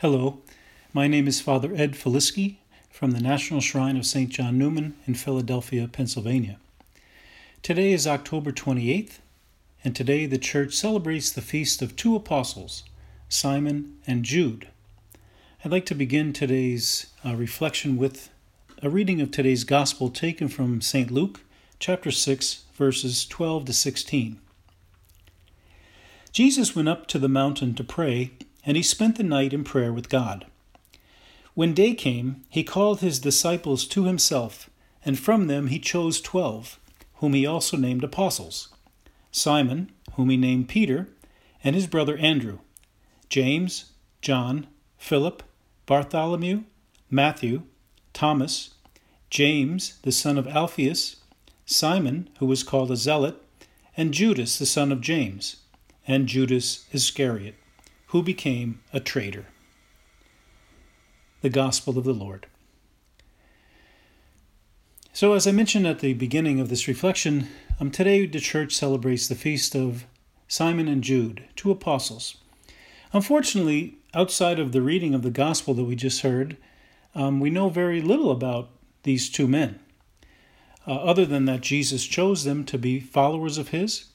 Hello, my name is Father Ed Feliski from the National Shrine of St. John Neumann in Philadelphia, Pennsylvania. Today is October 28th, and today the Church celebrates the feast of two apostles, Simon and Jude. I'd like to begin today's uh, reflection with a reading of today's Gospel taken from St. Luke, chapter 6, verses 12 to 16. Jesus went up to the mountain to pray and he spent the night in prayer with God. When day came, he called his disciples to himself, and from them he chose twelve, whom he also named apostles Simon, whom he named Peter, and his brother Andrew, James, John, Philip, Bartholomew, Matthew, Thomas, James, the son of Alphaeus, Simon, who was called a zealot, and Judas, the son of James, and Judas Iscariot who became a traitor. The Gospel of the Lord. So, as I mentioned at the beginning of this reflection, um, today the church celebrates the feast of Simon and Jude, two apostles. Unfortunately, outside of the reading of the Gospel that we just heard, um, we know very little about these two men, uh, other than that Jesus chose them to be followers of His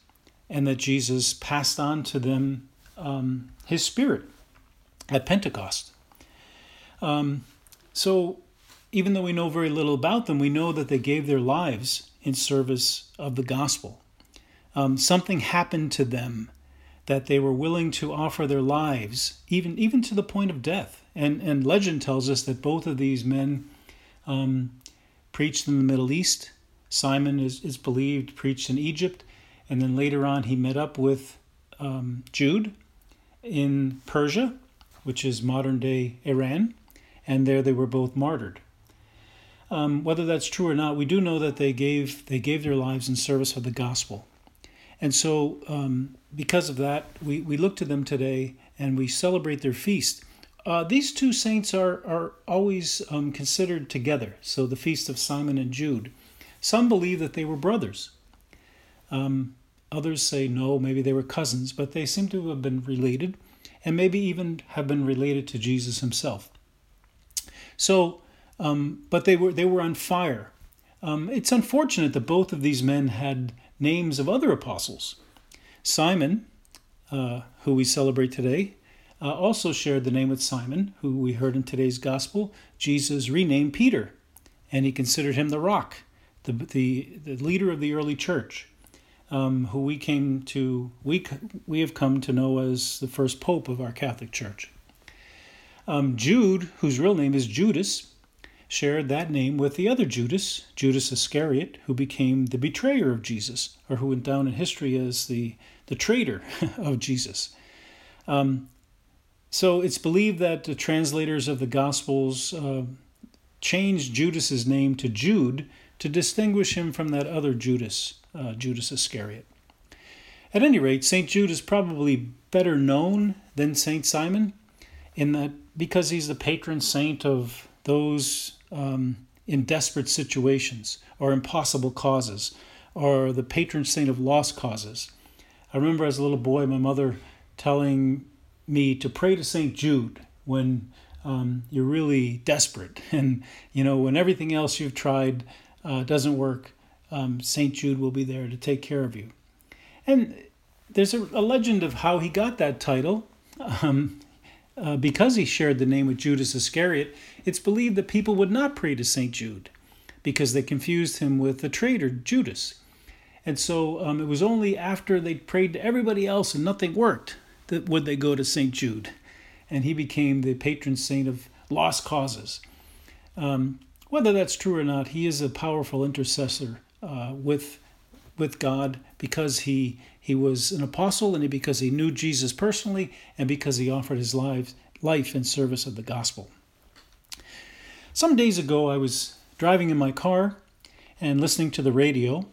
and that Jesus passed on to them um, his spirit at Pentecost. Um, so, even though we know very little about them, we know that they gave their lives in service of the gospel. Um, something happened to them that they were willing to offer their lives, even even to the point of death. And and legend tells us that both of these men um, preached in the Middle East. Simon is, is believed preached in Egypt, and then later on he met up with um, Jude, in Persia, which is modern day Iran, and there they were both martyred. Um, whether that's true or not, we do know that they gave they gave their lives in service of the gospel, and so um, because of that, we, we look to them today and we celebrate their feast. Uh, these two saints are are always um, considered together. So the feast of Simon and Jude. Some believe that they were brothers. Um, Others say no, maybe they were cousins, but they seem to have been related and maybe even have been related to Jesus himself. So, um, but they were they were on fire. Um, it's unfortunate that both of these men had names of other apostles. Simon, uh, who we celebrate today, uh, also shared the name with Simon, who we heard in today's gospel. Jesus renamed Peter, and he considered him the rock, the, the, the leader of the early church um, who we came to we we have come to know as the first pope of our Catholic Church. Um, Jude, whose real name is Judas, shared that name with the other Judas, Judas Iscariot, who became the betrayer of Jesus, or who went down in history as the the traitor of Jesus. Um, so it's believed that the translators of the Gospels uh, changed Judas's name to Jude to distinguish him from that other Judas, uh, Judas Iscariot. At any rate, St. Jude is probably better known than St. Simon in that because he's the patron saint of those um, in desperate situations or impossible causes, or the patron saint of lost causes. I remember as a little boy, my mother telling me to pray to St. Jude when um, you're really desperate and you know when everything else you've tried uh, doesn't work, um, St. Jude will be there to take care of you. And there's a, a legend of how he got that title. Um, uh, because he shared the name with Judas Iscariot, it's believed that people would not pray to St. Jude because they confused him with the traitor Judas. And so um, it was only after they prayed to everybody else and nothing worked that would they go to St. Jude. And he became the patron saint of lost causes. Um, whether that's true or not, he is a powerful intercessor uh, with with God because he he was an apostle and because he knew Jesus personally and because he offered his life life in service of the gospel. Some days ago, I was driving in my car and listening to the radio,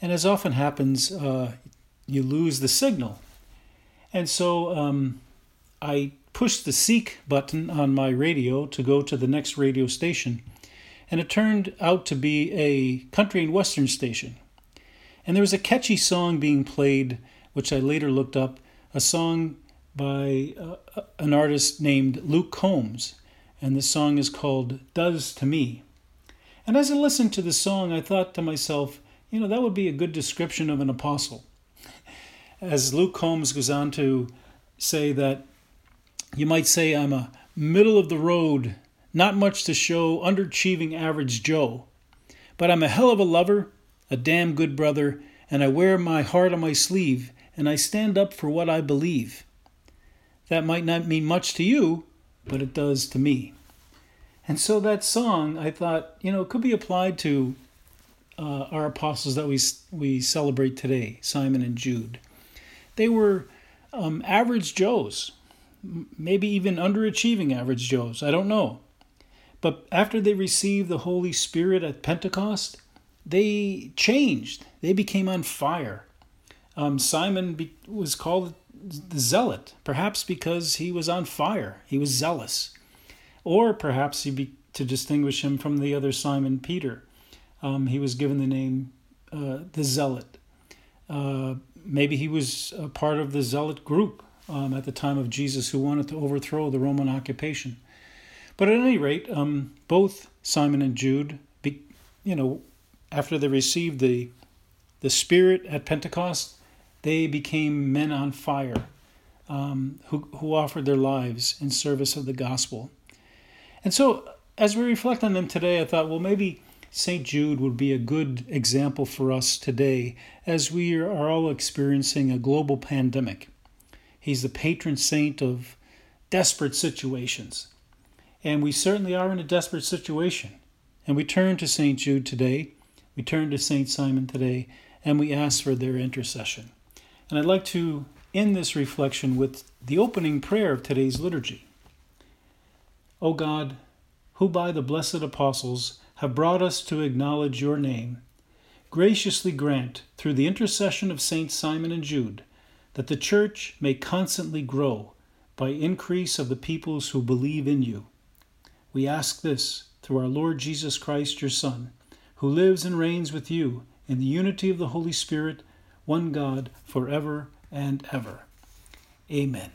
and as often happens, uh, you lose the signal, and so um, I pushed the seek button on my radio to go to the next radio station and it turned out to be a country and western station. And there was a catchy song being played, which I later looked up, a song by uh, an artist named Luke Combs, and the song is called Does to Me. And as I listened to the song, I thought to myself, you know, that would be a good description of an apostle. As Luke Combs goes on to say that you might say I'm a middle of the road, not much to show, underachieving average Joe. But I'm a hell of a lover, a damn good brother, and I wear my heart on my sleeve, and I stand up for what I believe. That might not mean much to you, but it does to me. And so that song, I thought, you know, could be applied to uh, our apostles that we we celebrate today, Simon and Jude. They were um, average Joes, maybe even underachieving average Joes. I don't know. But after they received the Holy Spirit at Pentecost, they changed. They became on fire. Um, Simon be- was called the zealot, perhaps because he was on fire. He was zealous. Or perhaps he be- to distinguish him from the other Simon Peter. Um, he was given the name uh, the zealot. Uh, maybe he was a part of the zealot group um, at the time of Jesus who wanted to overthrow the Roman occupation. But at any rate, um, both Simon and Jude, be, you know, after they received the the Spirit at Pentecost, they became men on fire um, who, who offered their lives in service of the gospel. And so, as we reflect on them today, I thought, well, maybe St. Jude would be a good example for us today as we are all experiencing a global pandemic. He's the patron saint of desperate situations. And we certainly are in a desperate situation. And we turn to St. Jude today, we turn to St. Simon today, and we ask for their intercession. And I'd like to end this reflection with the opening prayer of today's liturgy. O God, who by the blessed apostles have brought us to acknowledge your name, graciously grant, through the intercession of St. Simon and Jude, that the Church may constantly grow by increase of the peoples who believe in you we ask this through our Lord Jesus Christ, your Son, who lives and reigns with you in the unity of the Holy Spirit, one God, forever and ever. Amen.